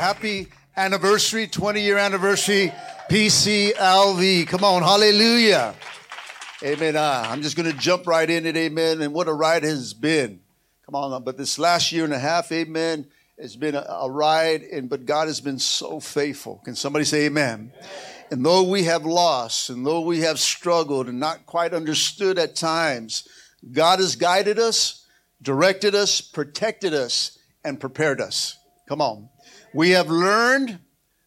Happy anniversary, 20 year anniversary, PCLV. Come on, hallelujah. Amen. Uh, I'm just going to jump right in it, amen. And what a ride it has been. Come on, but this last year and a half, amen, it's been a, a ride, and but God has been so faithful. Can somebody say amen? amen? And though we have lost, and though we have struggled and not quite understood at times, God has guided us, directed us, protected us, and prepared us. Come on. We have learned,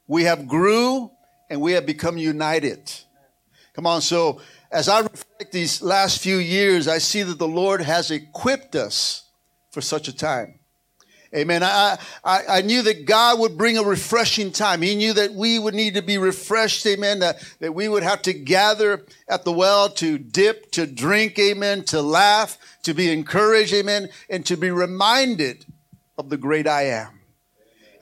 we have grew, and we have become united. Come on. So as I reflect these last few years, I see that the Lord has equipped us for such a time. Amen. I, I, I knew that God would bring a refreshing time. He knew that we would need to be refreshed. Amen. That, that we would have to gather at the well to dip, to drink. Amen. To laugh, to be encouraged. Amen. And to be reminded of the great I am.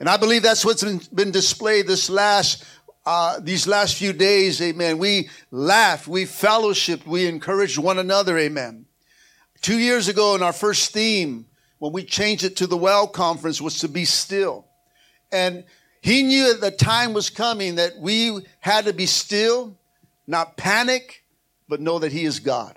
And I believe that's what's been, displayed this last, uh, these last few days. Amen. We laughed, we fellowshiped, we encouraged one another. Amen. Two years ago in our first theme, when we changed it to the well conference was to be still. And he knew that the time was coming that we had to be still, not panic, but know that he is God.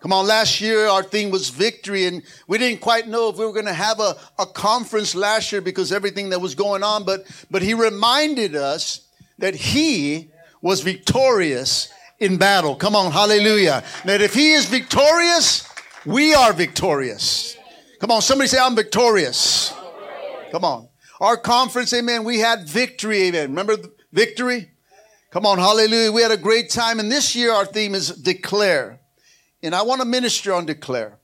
Come on, last year our theme was victory, and we didn't quite know if we were going to have a, a conference last year because everything that was going on, but, but he reminded us that he was victorious in battle. Come on, hallelujah. That if he is victorious, we are victorious. Come on, somebody say, I'm victorious. Come on. Our conference, amen, we had victory, amen. Remember victory? Come on, hallelujah. We had a great time. And this year our theme is declare. And I want to minister on declare.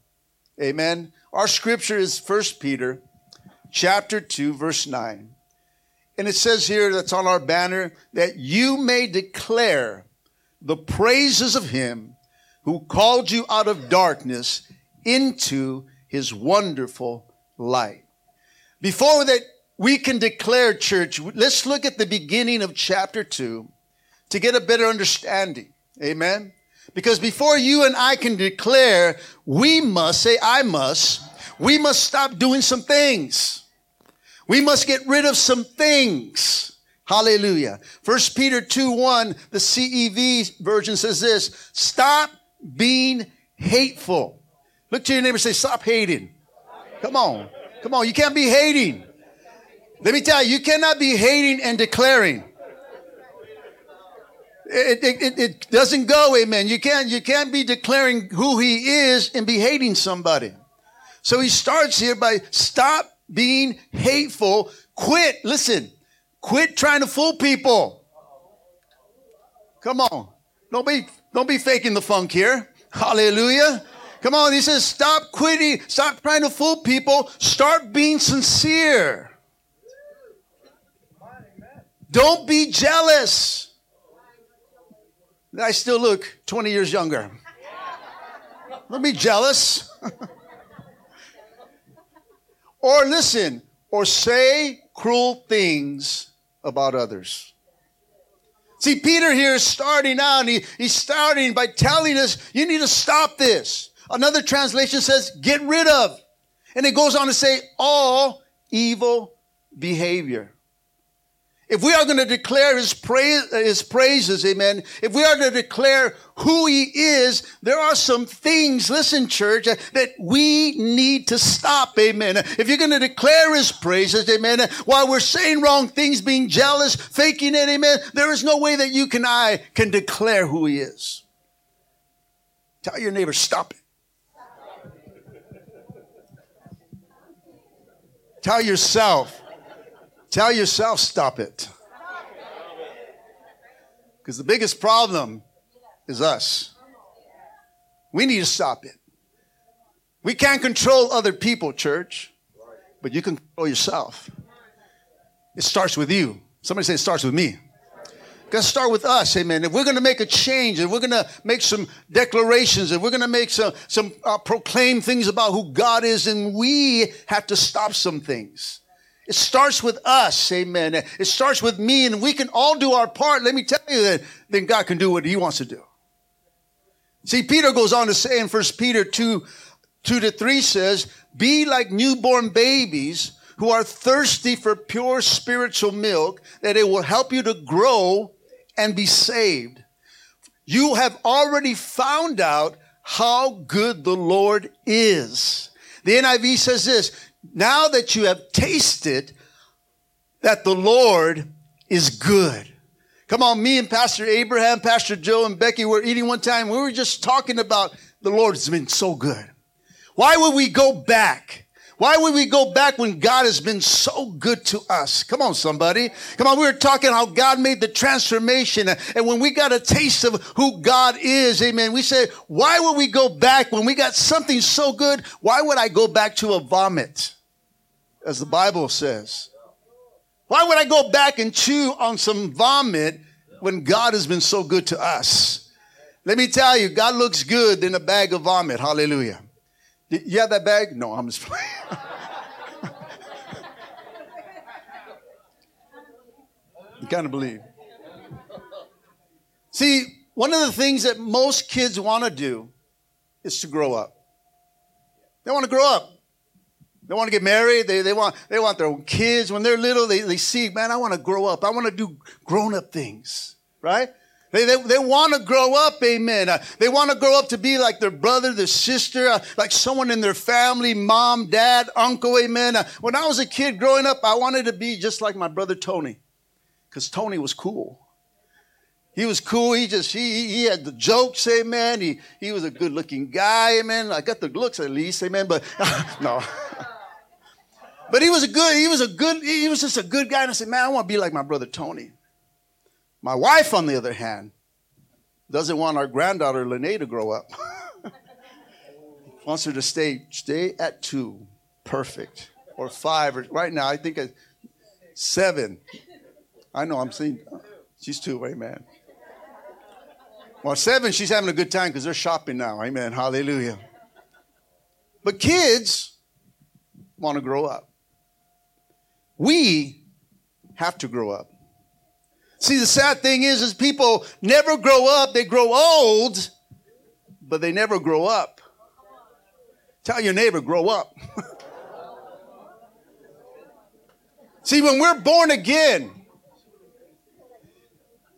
Amen. Our scripture is First Peter chapter 2, verse 9. And it says here that's on our banner that you may declare the praises of him who called you out of darkness into his wonderful light. Before that we can declare church, let's look at the beginning of chapter 2 to get a better understanding. Amen. Because before you and I can declare, we must say, I must, we must stop doing some things. We must get rid of some things. Hallelujah. First Peter 2 1, the CEV version says this stop being hateful. Look to your neighbor say, Stop hating. Come on. Come on. You can't be hating. Let me tell you, you cannot be hating and declaring. It, it, it, doesn't go, amen. You can't, you can't be declaring who he is and be hating somebody. So he starts here by stop being hateful. Quit, listen, quit trying to fool people. Come on. Don't be, don't be faking the funk here. Hallelujah. Come on, he says, stop quitting, stop trying to fool people, start being sincere. Don't be jealous. I still look 20 years younger. Don't be jealous. or listen, or say cruel things about others. See, Peter here is starting out, he, he's starting by telling us, you need to stop this. Another translation says, get rid of. And it goes on to say, all evil behavior. If we are going to declare his, praise, his praises, amen, if we are to declare who he is, there are some things, listen, church, that we need to stop, amen. If you're going to declare his praises, amen, while we're saying wrong things, being jealous, faking it, amen, there is no way that you and I can declare who he is. Tell your neighbor, stop it. Tell yourself, tell yourself, stop it. Because the biggest problem is us. We need to stop it. We can't control other people, church. but you can control yourself. It starts with you. Somebody say it starts with me. Got to start with us, amen. If we're going to make a change, if we're going to make some declarations, if we're going to make some, some uh, proclaim things about who God is, and we have to stop some things. It starts with us, amen. It starts with me, and we can all do our part. Let me tell you that then God can do what He wants to do. See, Peter goes on to say in 1 Peter 2, 2 to 3 says, Be like newborn babies who are thirsty for pure spiritual milk, that it will help you to grow and be saved. You have already found out how good the Lord is. The NIV says this, now that you have tasted that the Lord is good. Come on, me and Pastor Abraham, Pastor Joe, and Becky were eating one time. We were just talking about the Lord's been so good. Why would we go back? Why would we go back when God has been so good to us? Come on, somebody. Come on, we were talking how God made the transformation. And when we got a taste of who God is, amen, we said, why would we go back when we got something so good? Why would I go back to a vomit? As the Bible says. Why would I go back and chew on some vomit when God has been so good to us? Let me tell you, God looks good in a bag of vomit. Hallelujah. You have that bag? No, I'm just playing. you kind of believe. See, one of the things that most kids want to do is to grow up. They want to grow up. They want to get married. They, they, want, they want their own kids. When they're little, they, they see, man, I want to grow up. I want to do grown up things, right? They, they, they want to grow up, amen. Uh, they want to grow up to be like their brother, their sister, uh, like someone in their family, mom, dad, uncle, amen. Uh, when I was a kid growing up, I wanted to be just like my brother Tony, because Tony was cool. He was cool. He just, he, he had the jokes, amen. He, he was a good looking guy, amen. I got the looks at least, amen. But no. But he was a good, he was a good, he was just a good guy. And I said, man, I want to be like my brother Tony. My wife, on the other hand, doesn't want our granddaughter Lene to grow up. Wants her to stay stay at two, perfect, or five, or right now I think a seven. I know I'm saying she's two, amen. Well, seven, she's having a good time because they're shopping now, amen. Hallelujah. But kids want to grow up. We have to grow up. See, the sad thing is, is people never grow up. They grow old, but they never grow up. Tell your neighbor, grow up. See, when we're born again,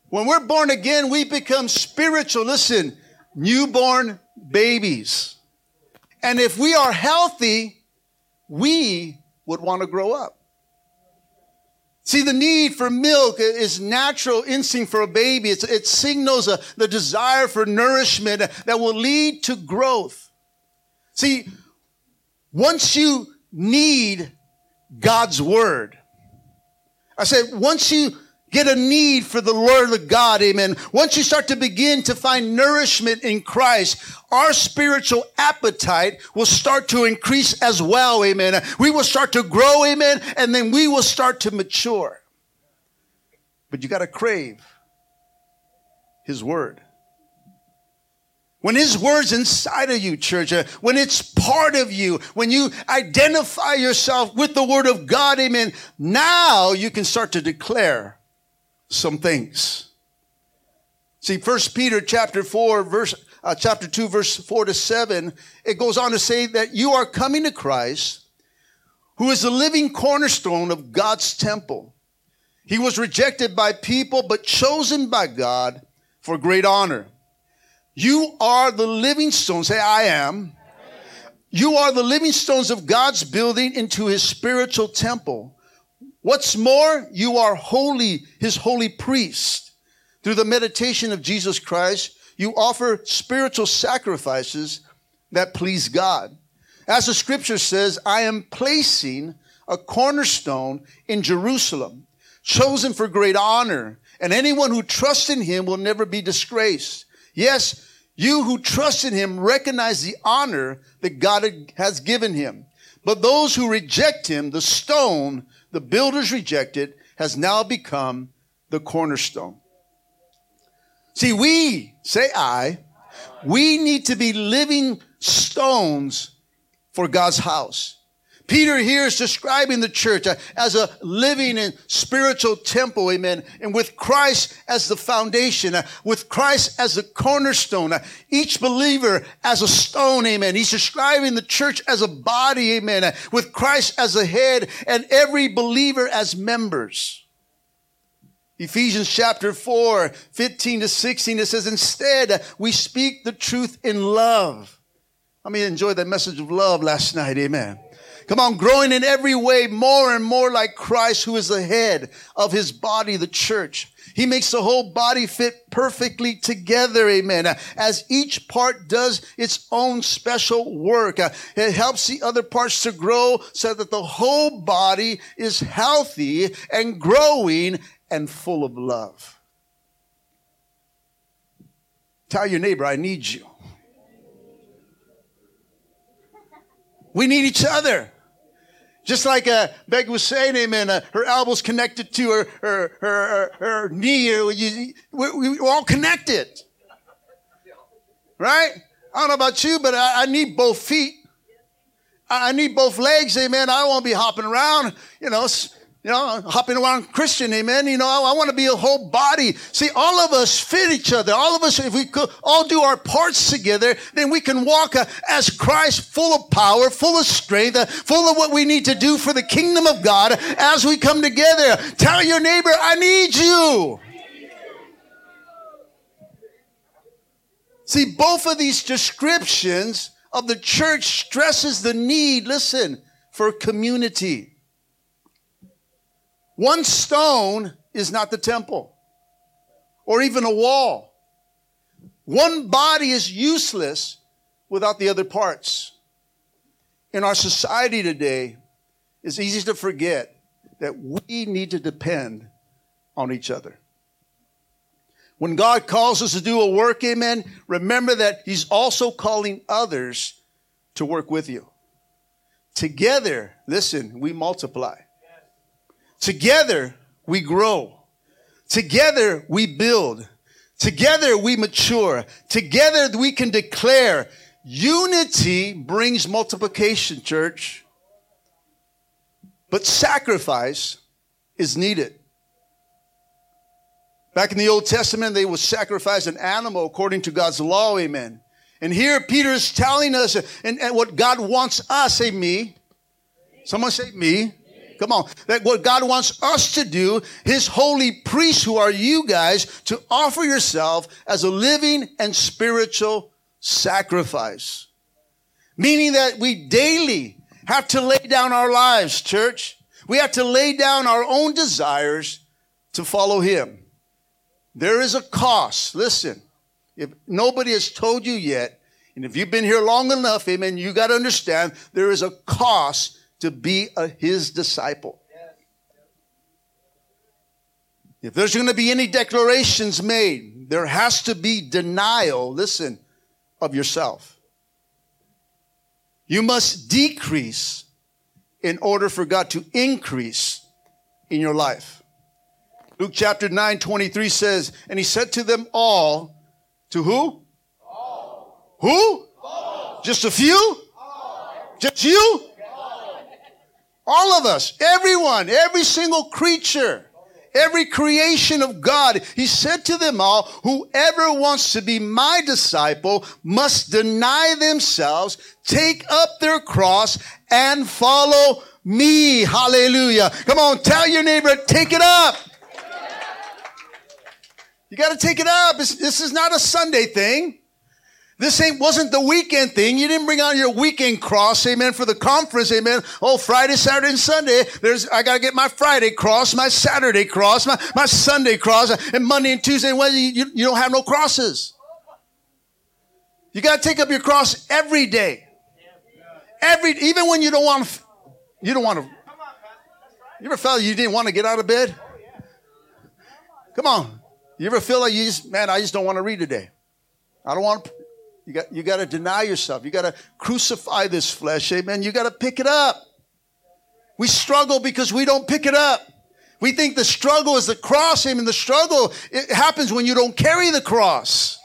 when we're born again, we become spiritual. Listen, newborn babies. And if we are healthy, we would want to grow up. See, the need for milk is natural instinct for a baby. It's, it signals a, the desire for nourishment that will lead to growth. See, once you need God's word, I said, once you get a need for the Lord of God, amen. Once you start to begin to find nourishment in Christ, our spiritual appetite will start to increase as well, amen. We will start to grow, amen, and then we will start to mature. But you got to crave His Word. When His Word's inside of you, church, uh, when it's part of you, when you identify yourself with the Word of God, amen, now you can start to declare some things. See, First Peter chapter 4, verse, uh, chapter 2, verse 4 to 7, it goes on to say that you are coming to Christ, who is the living cornerstone of God's temple. He was rejected by people, but chosen by God for great honor. You are the living stones. Say, I am. You are the living stones of God's building into his spiritual temple. What's more, you are holy, his holy priest. Through the meditation of Jesus Christ, you offer spiritual sacrifices that please God. As the scripture says, I am placing a cornerstone in Jerusalem, chosen for great honor, and anyone who trusts in him will never be disgraced. Yes, you who trust in him recognize the honor that God has given him. But those who reject him, the stone the builders rejected, has now become the cornerstone. See, we, say I, we need to be living stones for God's house. Peter here is describing the church as a living and spiritual temple, amen. And with Christ as the foundation, with Christ as the cornerstone, each believer as a stone, amen. He's describing the church as a body, amen. With Christ as a head and every believer as members. Ephesians chapter 4, 15 to 16, it says, Instead, we speak the truth in love. I mean, enjoy that message of love last night. Amen. Come on, growing in every way more and more like Christ, who is the head of his body, the church. He makes the whole body fit perfectly together. Amen. As each part does its own special work, uh, it helps the other parts to grow so that the whole body is healthy and growing and full of love. Tell your neighbor, I need you. We need each other. Just like uh, Becky was saying, amen, uh, her elbow's connected to her, her, her, her, knee. You, we, we're all connected. Right? I don't know about you, but I, I need both feet. I, need both legs, amen. I to be hopping around, you know, you know, hopping around Christian, amen. You know, I, I want to be a whole body. See, all of us fit each other. All of us, if we could all do our parts together, then we can walk uh, as Christ, full of power, full of strength, uh, full of what we need to do for the kingdom of God as we come together. Tell your neighbor, I need you. See, both of these descriptions of the church stresses the need, listen, for community. One stone is not the temple or even a wall. One body is useless without the other parts. In our society today, it's easy to forget that we need to depend on each other. When God calls us to do a work, amen, remember that He's also calling others to work with you. Together, listen, we multiply. Together we grow. Together we build. Together we mature. Together we can declare unity brings multiplication, church. But sacrifice is needed. Back in the Old Testament, they would sacrifice an animal according to God's law, amen. And here Peter is telling us and, and what God wants us, say me. Someone say me. Come on. That what God wants us to do, His holy priests, who are you guys, to offer yourself as a living and spiritual sacrifice. Meaning that we daily have to lay down our lives, church. We have to lay down our own desires to follow Him. There is a cost. Listen, if nobody has told you yet, and if you've been here long enough, amen, you got to understand there is a cost to be a, his disciple. If there's going to be any declarations made, there has to be denial, listen, of yourself. You must decrease in order for God to increase in your life. Luke chapter 9, 23 says, And he said to them all, to who? All. Who? All. Just a few? All. Just you? All of us, everyone, every single creature, every creation of God. He said to them all, whoever wants to be my disciple must deny themselves, take up their cross and follow me. Hallelujah. Come on, tell your neighbor, take it up. You got to take it up. This is not a Sunday thing. This ain't wasn't the weekend thing. You didn't bring out your weekend cross, amen, for the conference, amen. Oh, Friday, Saturday, and Sunday. There's I gotta get my Friday cross, my Saturday cross, my, my Sunday cross, and Monday and Tuesday and Wednesday, you, you don't have no crosses. You gotta take up your cross every day. Every even when you don't want to you don't want to you ever felt you didn't want to get out of bed? Come on. You ever feel like you just, man, I just don't want to read today. I don't want to You got, you got to deny yourself. You got to crucify this flesh. Amen. You got to pick it up. We struggle because we don't pick it up. We think the struggle is the cross. Amen. The struggle it happens when you don't carry the cross.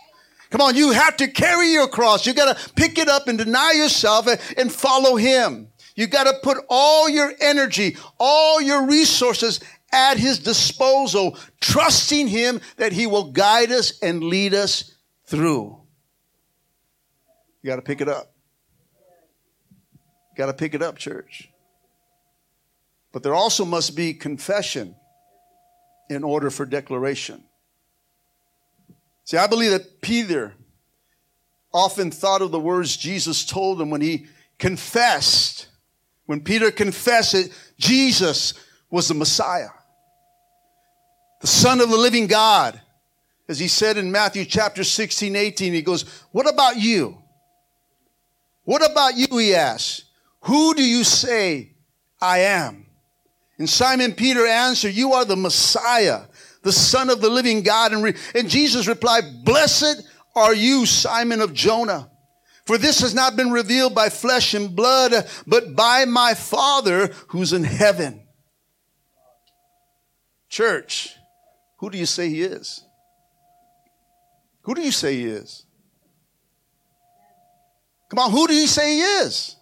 Come on, you have to carry your cross. You got to pick it up and deny yourself and follow Him. You got to put all your energy, all your resources at His disposal, trusting Him that He will guide us and lead us through. You got to pick it up. Got to pick it up, church. But there also must be confession in order for declaration. See, I believe that Peter often thought of the words Jesus told him when he confessed. When Peter confessed Jesus was the Messiah, the Son of the living God. As he said in Matthew chapter 16, 18, he goes, What about you? What about you? He asked. Who do you say I am? And Simon Peter answered, You are the Messiah, the Son of the living God. And, re- and Jesus replied, Blessed are you, Simon of Jonah. For this has not been revealed by flesh and blood, but by my Father who's in heaven. Church, who do you say he is? Who do you say he is? Come on, who do you say he is?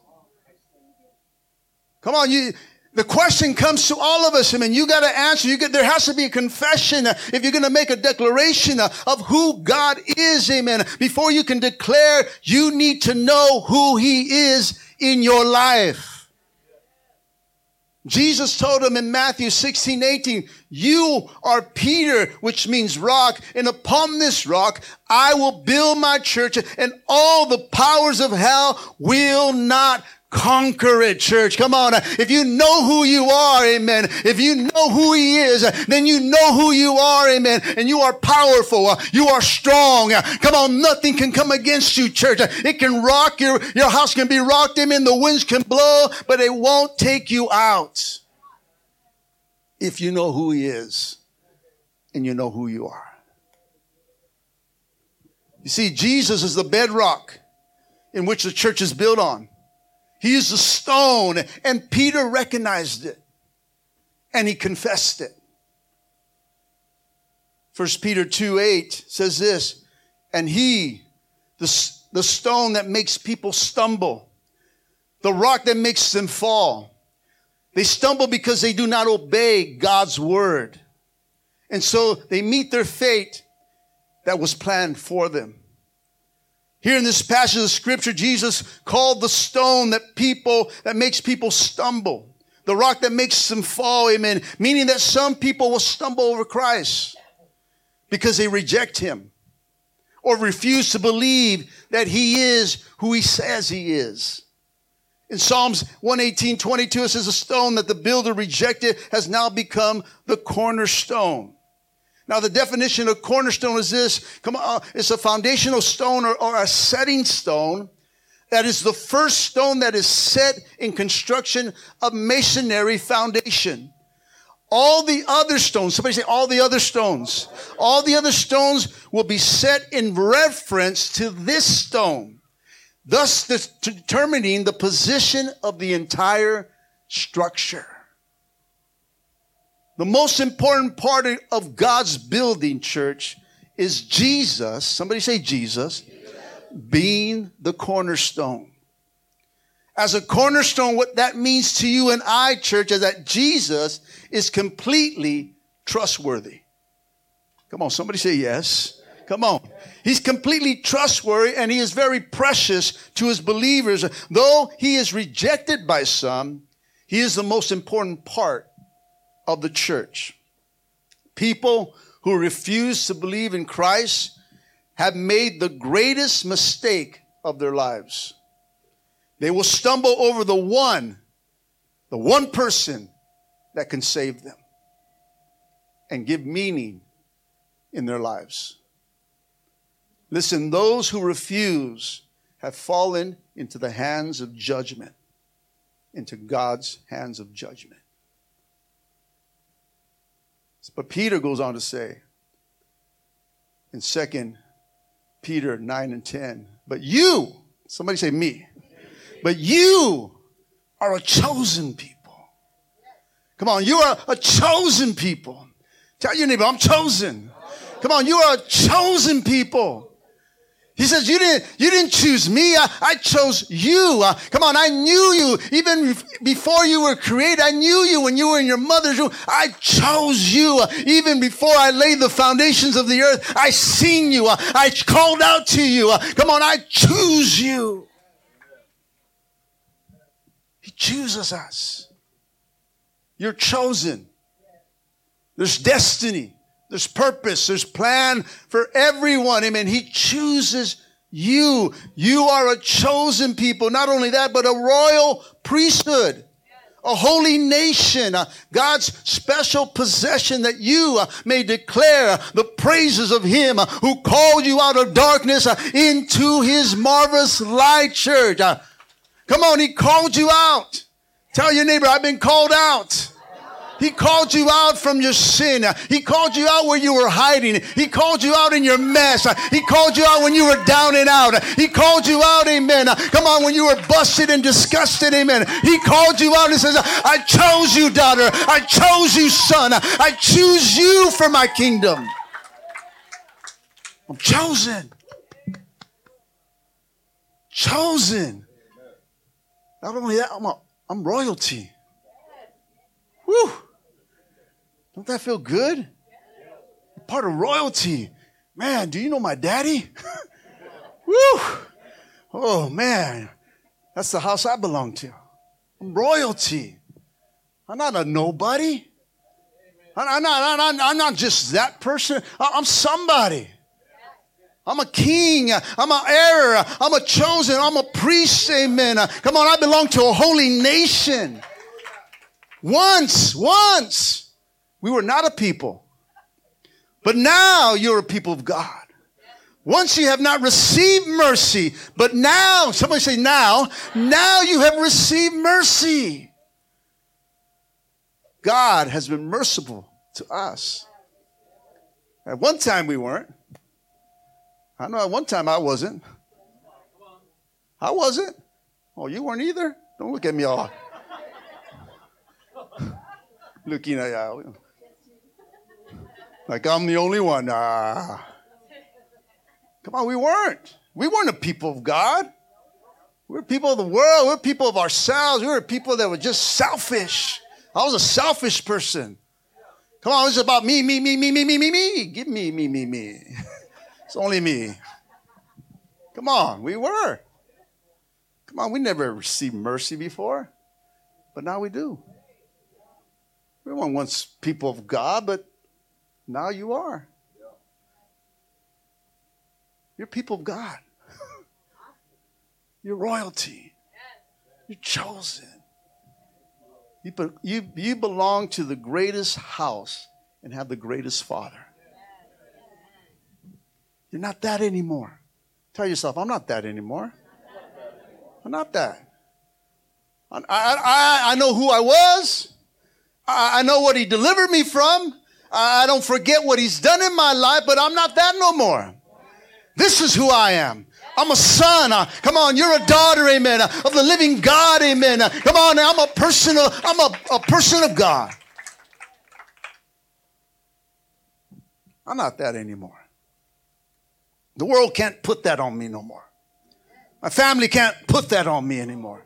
Come on, you. The question comes to all of us. I mean, you got to answer. You get, there has to be a confession uh, if you're going to make a declaration uh, of who God is. Amen. Before you can declare, you need to know who He is in your life. Jesus told him in Matthew 16, 18, you are Peter, which means rock, and upon this rock I will build my church, and all the powers of hell will not Conquer it, church. Come on. If you know who you are, amen. If you know who he is, then you know who you are, amen. And you are powerful. You are strong. Come on. Nothing can come against you, church. It can rock your, your house can be rocked, amen. The winds can blow, but it won't take you out. If you know who he is and you know who you are. You see, Jesus is the bedrock in which the church is built on. He is a stone. And Peter recognized it and he confessed it. First Peter 2 8 says this, and he, the, the stone that makes people stumble, the rock that makes them fall. They stumble because they do not obey God's word. And so they meet their fate that was planned for them. Here in this passage of scripture, Jesus called the stone that people, that makes people stumble. The rock that makes them fall, amen. Meaning that some people will stumble over Christ because they reject him or refuse to believe that he is who he says he is. In Psalms 118, 22, it says, a stone that the builder rejected has now become the cornerstone. Now, the definition of cornerstone is this. Come on, uh, it's a foundational stone or, or a setting stone that is the first stone that is set in construction of masonry foundation. All the other stones, somebody say all the other stones, all the other stones will be set in reference to this stone, thus determining the position of the entire structure. The most important part of God's building, church, is Jesus. Somebody say Jesus, being the cornerstone. As a cornerstone, what that means to you and I, church, is that Jesus is completely trustworthy. Come on, somebody say yes. Come on. He's completely trustworthy and he is very precious to his believers. Though he is rejected by some, he is the most important part of the church. People who refuse to believe in Christ have made the greatest mistake of their lives. They will stumble over the one, the one person that can save them and give meaning in their lives. Listen, those who refuse have fallen into the hands of judgment, into God's hands of judgment. But Peter goes on to say in 2 Peter 9 and 10. But you, somebody say me, but you are a chosen people. Come on, you are a chosen people. Tell your neighbor, I'm chosen. Come on, you are a chosen people. He says, you didn't, you didn't choose me. I, I chose you. Uh, come on. I knew you even before you were created. I knew you when you were in your mother's womb. I chose you uh, even before I laid the foundations of the earth. I seen you. Uh, I called out to you. Uh, come on. I choose you. He chooses us. You're chosen. There's destiny. There's purpose. There's plan for everyone. Amen. He chooses you. You are a chosen people. Not only that, but a royal priesthood. A holy nation, uh, God's special possession that you uh, may declare the praises of Him uh, who called you out of darkness into His marvelous light, church. Come on, He called you out. Tell your neighbor, I've been called out. He called you out from your sin. He called you out where you were hiding. He called you out in your mess. He called you out when you were down and out. He called you out, amen. Come on, when you were busted and disgusted, amen. He called you out and says, I chose you, daughter. I chose you, son. I choose you for my kingdom. I'm chosen. Chosen. Not only that, I'm, a, I'm royalty. Whew. Don't that feel good? Part of royalty. Man, do you know my daddy? Woo! Oh man, that's the house I belong to. I'm royalty. I'm not a nobody. I'm not, I'm not, I'm not just that person. I'm somebody. I'm a king. I'm an heir. I'm a chosen. I'm a priest. Amen. Come on, I belong to a holy nation. Once, once. We were not a people. But now you're a people of God. Once you have not received mercy, but now, somebody say now, now you have received mercy. God has been merciful to us. At one time we weren't. I know at one time I wasn't. I wasn't. Oh, you weren't either? Don't look at me all looking at you. Like I'm the only one. Ah. Come on, we weren't. We weren't a people of God. We were people of the world. We were people of ourselves. We were people that were just selfish. I was a selfish person. Come on, it's about me, me, me, me, me, me, me, me. Give me, me, me, me. it's only me. Come on, we were. Come on, we never received mercy before, but now we do. We weren't once people of God, but now you are. You're people of God. You're royalty. You're chosen. You, you, you belong to the greatest house and have the greatest father. You're not that anymore. Tell yourself, I'm not that anymore. I'm not that. I, I, I, I know who I was. I, I know what he delivered me from. I don't forget what he's done in my life, but I'm not that no more. This is who I am. I'm a son. Uh, come on, you're a daughter, amen, uh, of the living God, amen. Uh, come on, I'm a person of, I'm a, a person of God. I'm not that anymore. The world can't put that on me no more. My family can't put that on me anymore.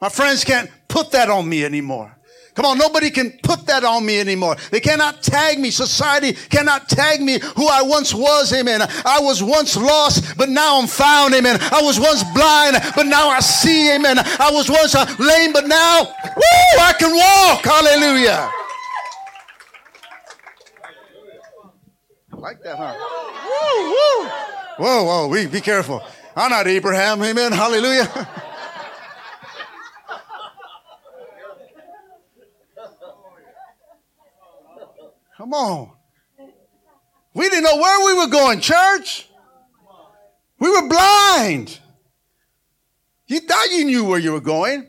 My friends can't put that on me anymore. Come on, nobody can put that on me anymore. They cannot tag me. Society cannot tag me who I once was, amen. I was once lost, but now I'm found, amen. I was once blind, but now I see, amen. I was once lame, but now, woo, I can walk. Hallelujah. I like that, huh? Woo, woo. Whoa, whoa, we, be careful. I'm not Abraham, amen. Hallelujah. Come on. We didn't know where we were going, church. We were blind. You thought you knew where you were going.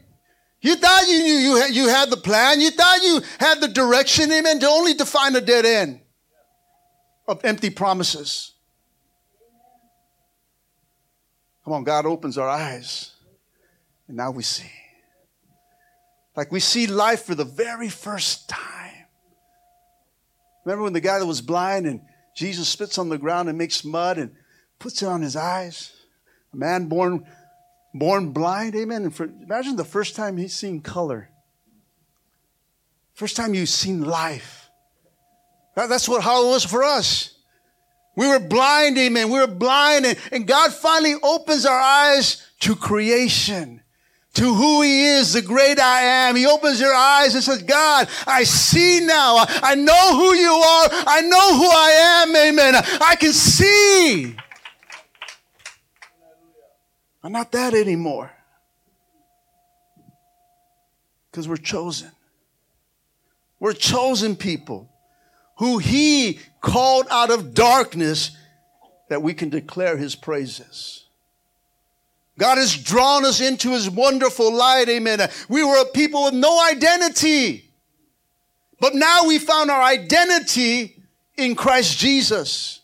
You thought you knew you had, you had the plan. You thought you had the direction, amen, to only to find a dead end of empty promises. Come on, God opens our eyes, and now we see. Like we see life for the very first time. Remember when the guy that was blind and Jesus spits on the ground and makes mud and puts it on his eyes? A man born, born blind, amen. And for, imagine the first time he's seen color. First time you've seen life. That, that's what it was for us. We were blind, amen. We were blind, and, and God finally opens our eyes to creation to who he is, the great I am. He opens your eyes and says, God, I see now. I know who you are. I know who I am. Amen. I can see. I'm not that anymore. Because we're chosen. We're chosen people who he called out of darkness that we can declare his praises. God has drawn us into his wonderful light. Amen. We were a people with no identity. But now we found our identity in Christ Jesus.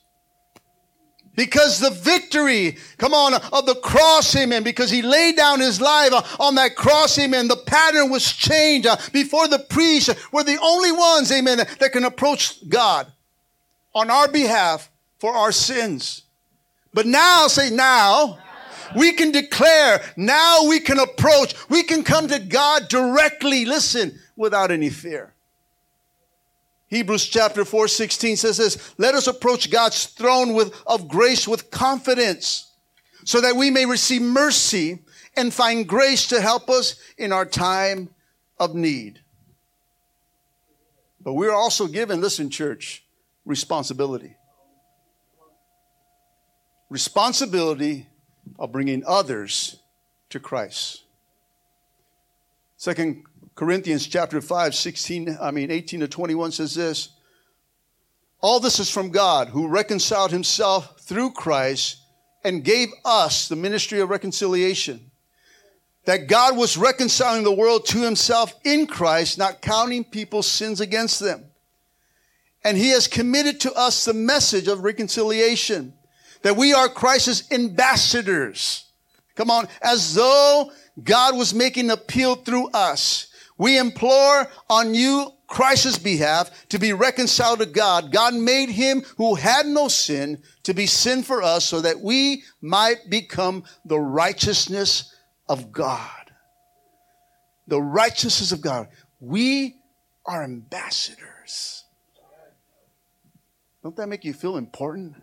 Because the victory, come on, of the cross, amen, because he laid down his life on that cross, amen, the pattern was changed. Uh, before the priests were the only ones, amen, that can approach God on our behalf for our sins. But now, say now, we can declare, now we can approach, we can come to God directly, listen, without any fear. Hebrews chapter 4 16 says this Let us approach God's throne with, of grace with confidence, so that we may receive mercy and find grace to help us in our time of need. But we're also given, listen, church, responsibility. Responsibility of bringing others to Christ. Second Corinthians chapter 5, 16, I mean 18 to 21 says this. All this is from God who reconciled himself through Christ and gave us the ministry of reconciliation. That God was reconciling the world to himself in Christ, not counting people's sins against them. And he has committed to us the message of reconciliation that we are Christ's ambassadors. Come on, as though God was making appeal through us. We implore on you, Christ's behalf, to be reconciled to God. God made him who had no sin to be sin for us so that we might become the righteousness of God. The righteousness of God. We are ambassadors. Don't that make you feel important?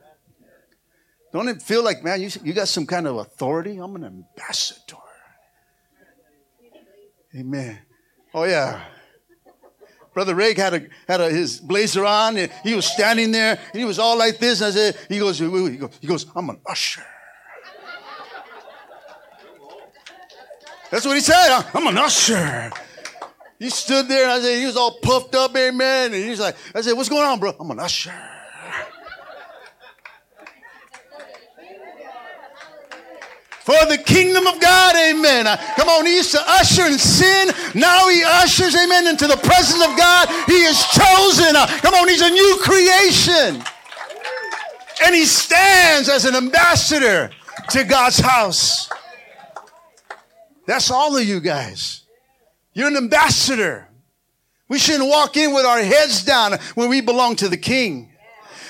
Don't it feel like, man, you, you got some kind of authority? I'm an ambassador. Amen. Oh, yeah. Brother Ray had a had a, his blazer on, and he was standing there, and he was all like this. And I said, he goes, he goes, he goes, I'm an usher. That's what he said. I'm an usher. He stood there, and I said, he was all puffed up, amen. And he's like, I said, what's going on, bro? I'm an usher. For the kingdom of God. Amen. Uh, come on, he used to usher in sin. Now he ushers, amen, into the presence of God. He is chosen. Uh, come on, he's a new creation. And he stands as an ambassador to God's house. That's all of you guys. You're an ambassador. We shouldn't walk in with our heads down when we belong to the king.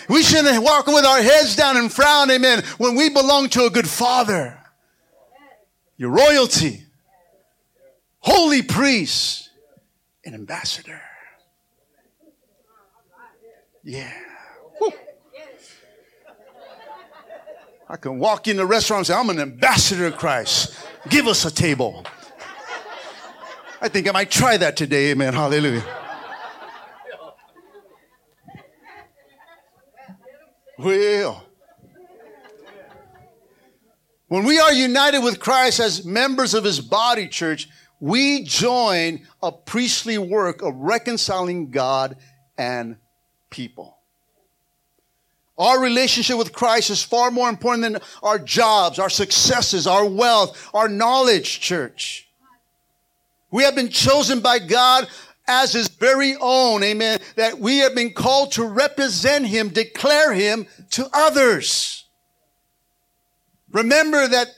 We shouldn't walk with our heads down and frown, amen, when we belong to a good father your royalty, holy priest, and ambassador. Yeah. Woo. I can walk in the restaurant and say, I'm an ambassador of Christ. Give us a table. I think I might try that today. Amen. Hallelujah. Well, when we are united with Christ as members of his body, church, we join a priestly work of reconciling God and people. Our relationship with Christ is far more important than our jobs, our successes, our wealth, our knowledge, church. We have been chosen by God as his very own, amen, that we have been called to represent him, declare him to others. Remember that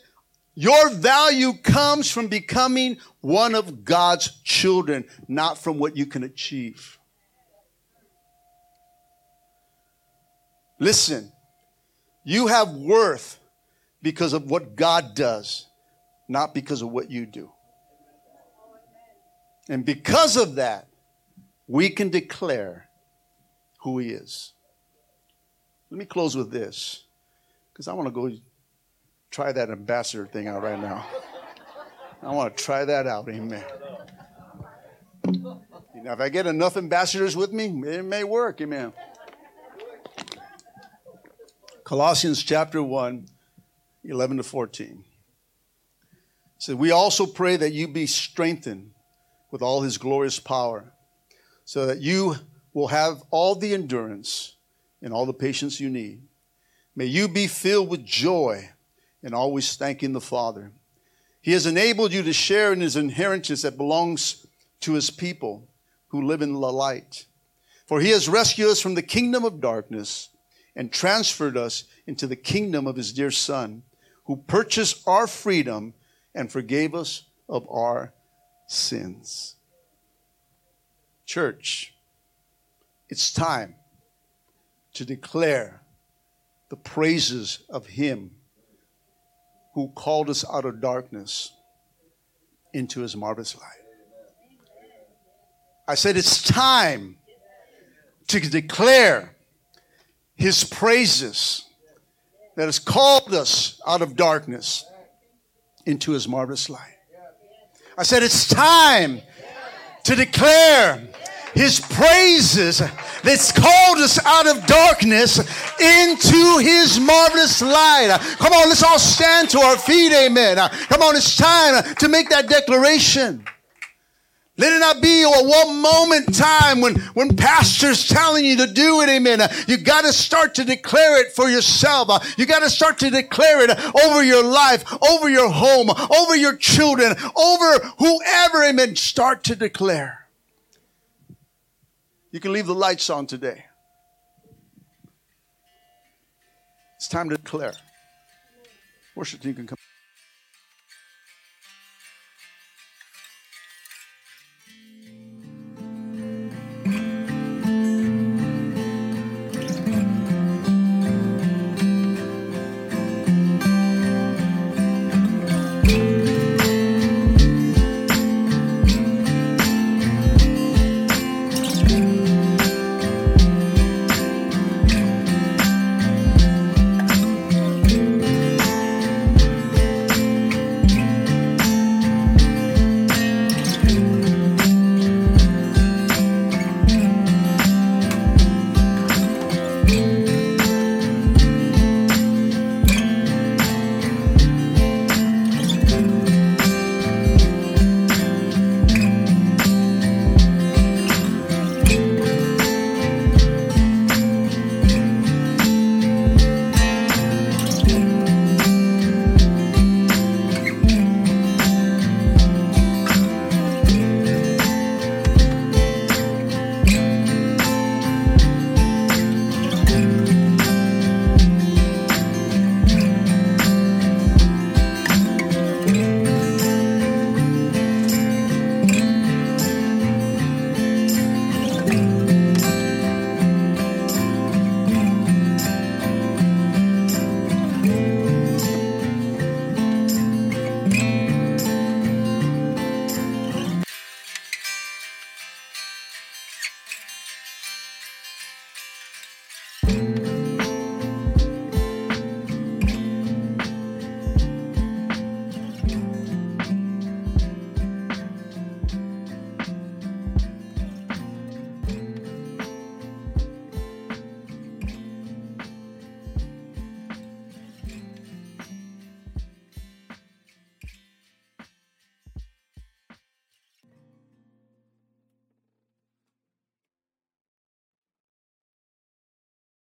Your value comes from becoming one of God's children, not from what you can achieve. Listen, you have worth because of what God does, not because of what you do. And because of that, we can declare who He is. Let me close with this because I want to go try that ambassador thing out right now. I want to try that out. Amen. Know, if I get enough ambassadors with me, it may work. Amen. Colossians chapter 1, 11 to 14. So we also pray that you be strengthened with all his glorious power, so that you will have all the endurance and all the patience you need. May you be filled with joy and always thanking the Father. He has enabled you to share in his inheritance that belongs to his people who live in the light. For he has rescued us from the kingdom of darkness and transferred us into the kingdom of his dear Son, who purchased our freedom and forgave us of our sins. Church, it's time to declare the praises of him who called us out of darkness into his marvelous light. I said it's time to declare his praises that has called us out of darkness into his marvelous light. I said, it's time to declare his praises that's called us out of darkness into his marvelous light. Come on, let's all stand to our feet. Amen. Come on, it's time to make that declaration. Let it not be a one moment time when, when pastor's telling you to do it, amen. You got to start to declare it for yourself. You got to start to declare it over your life, over your home, over your children, over whoever, amen. Start to declare. You can leave the lights on today. It's time to declare. Worship team can come.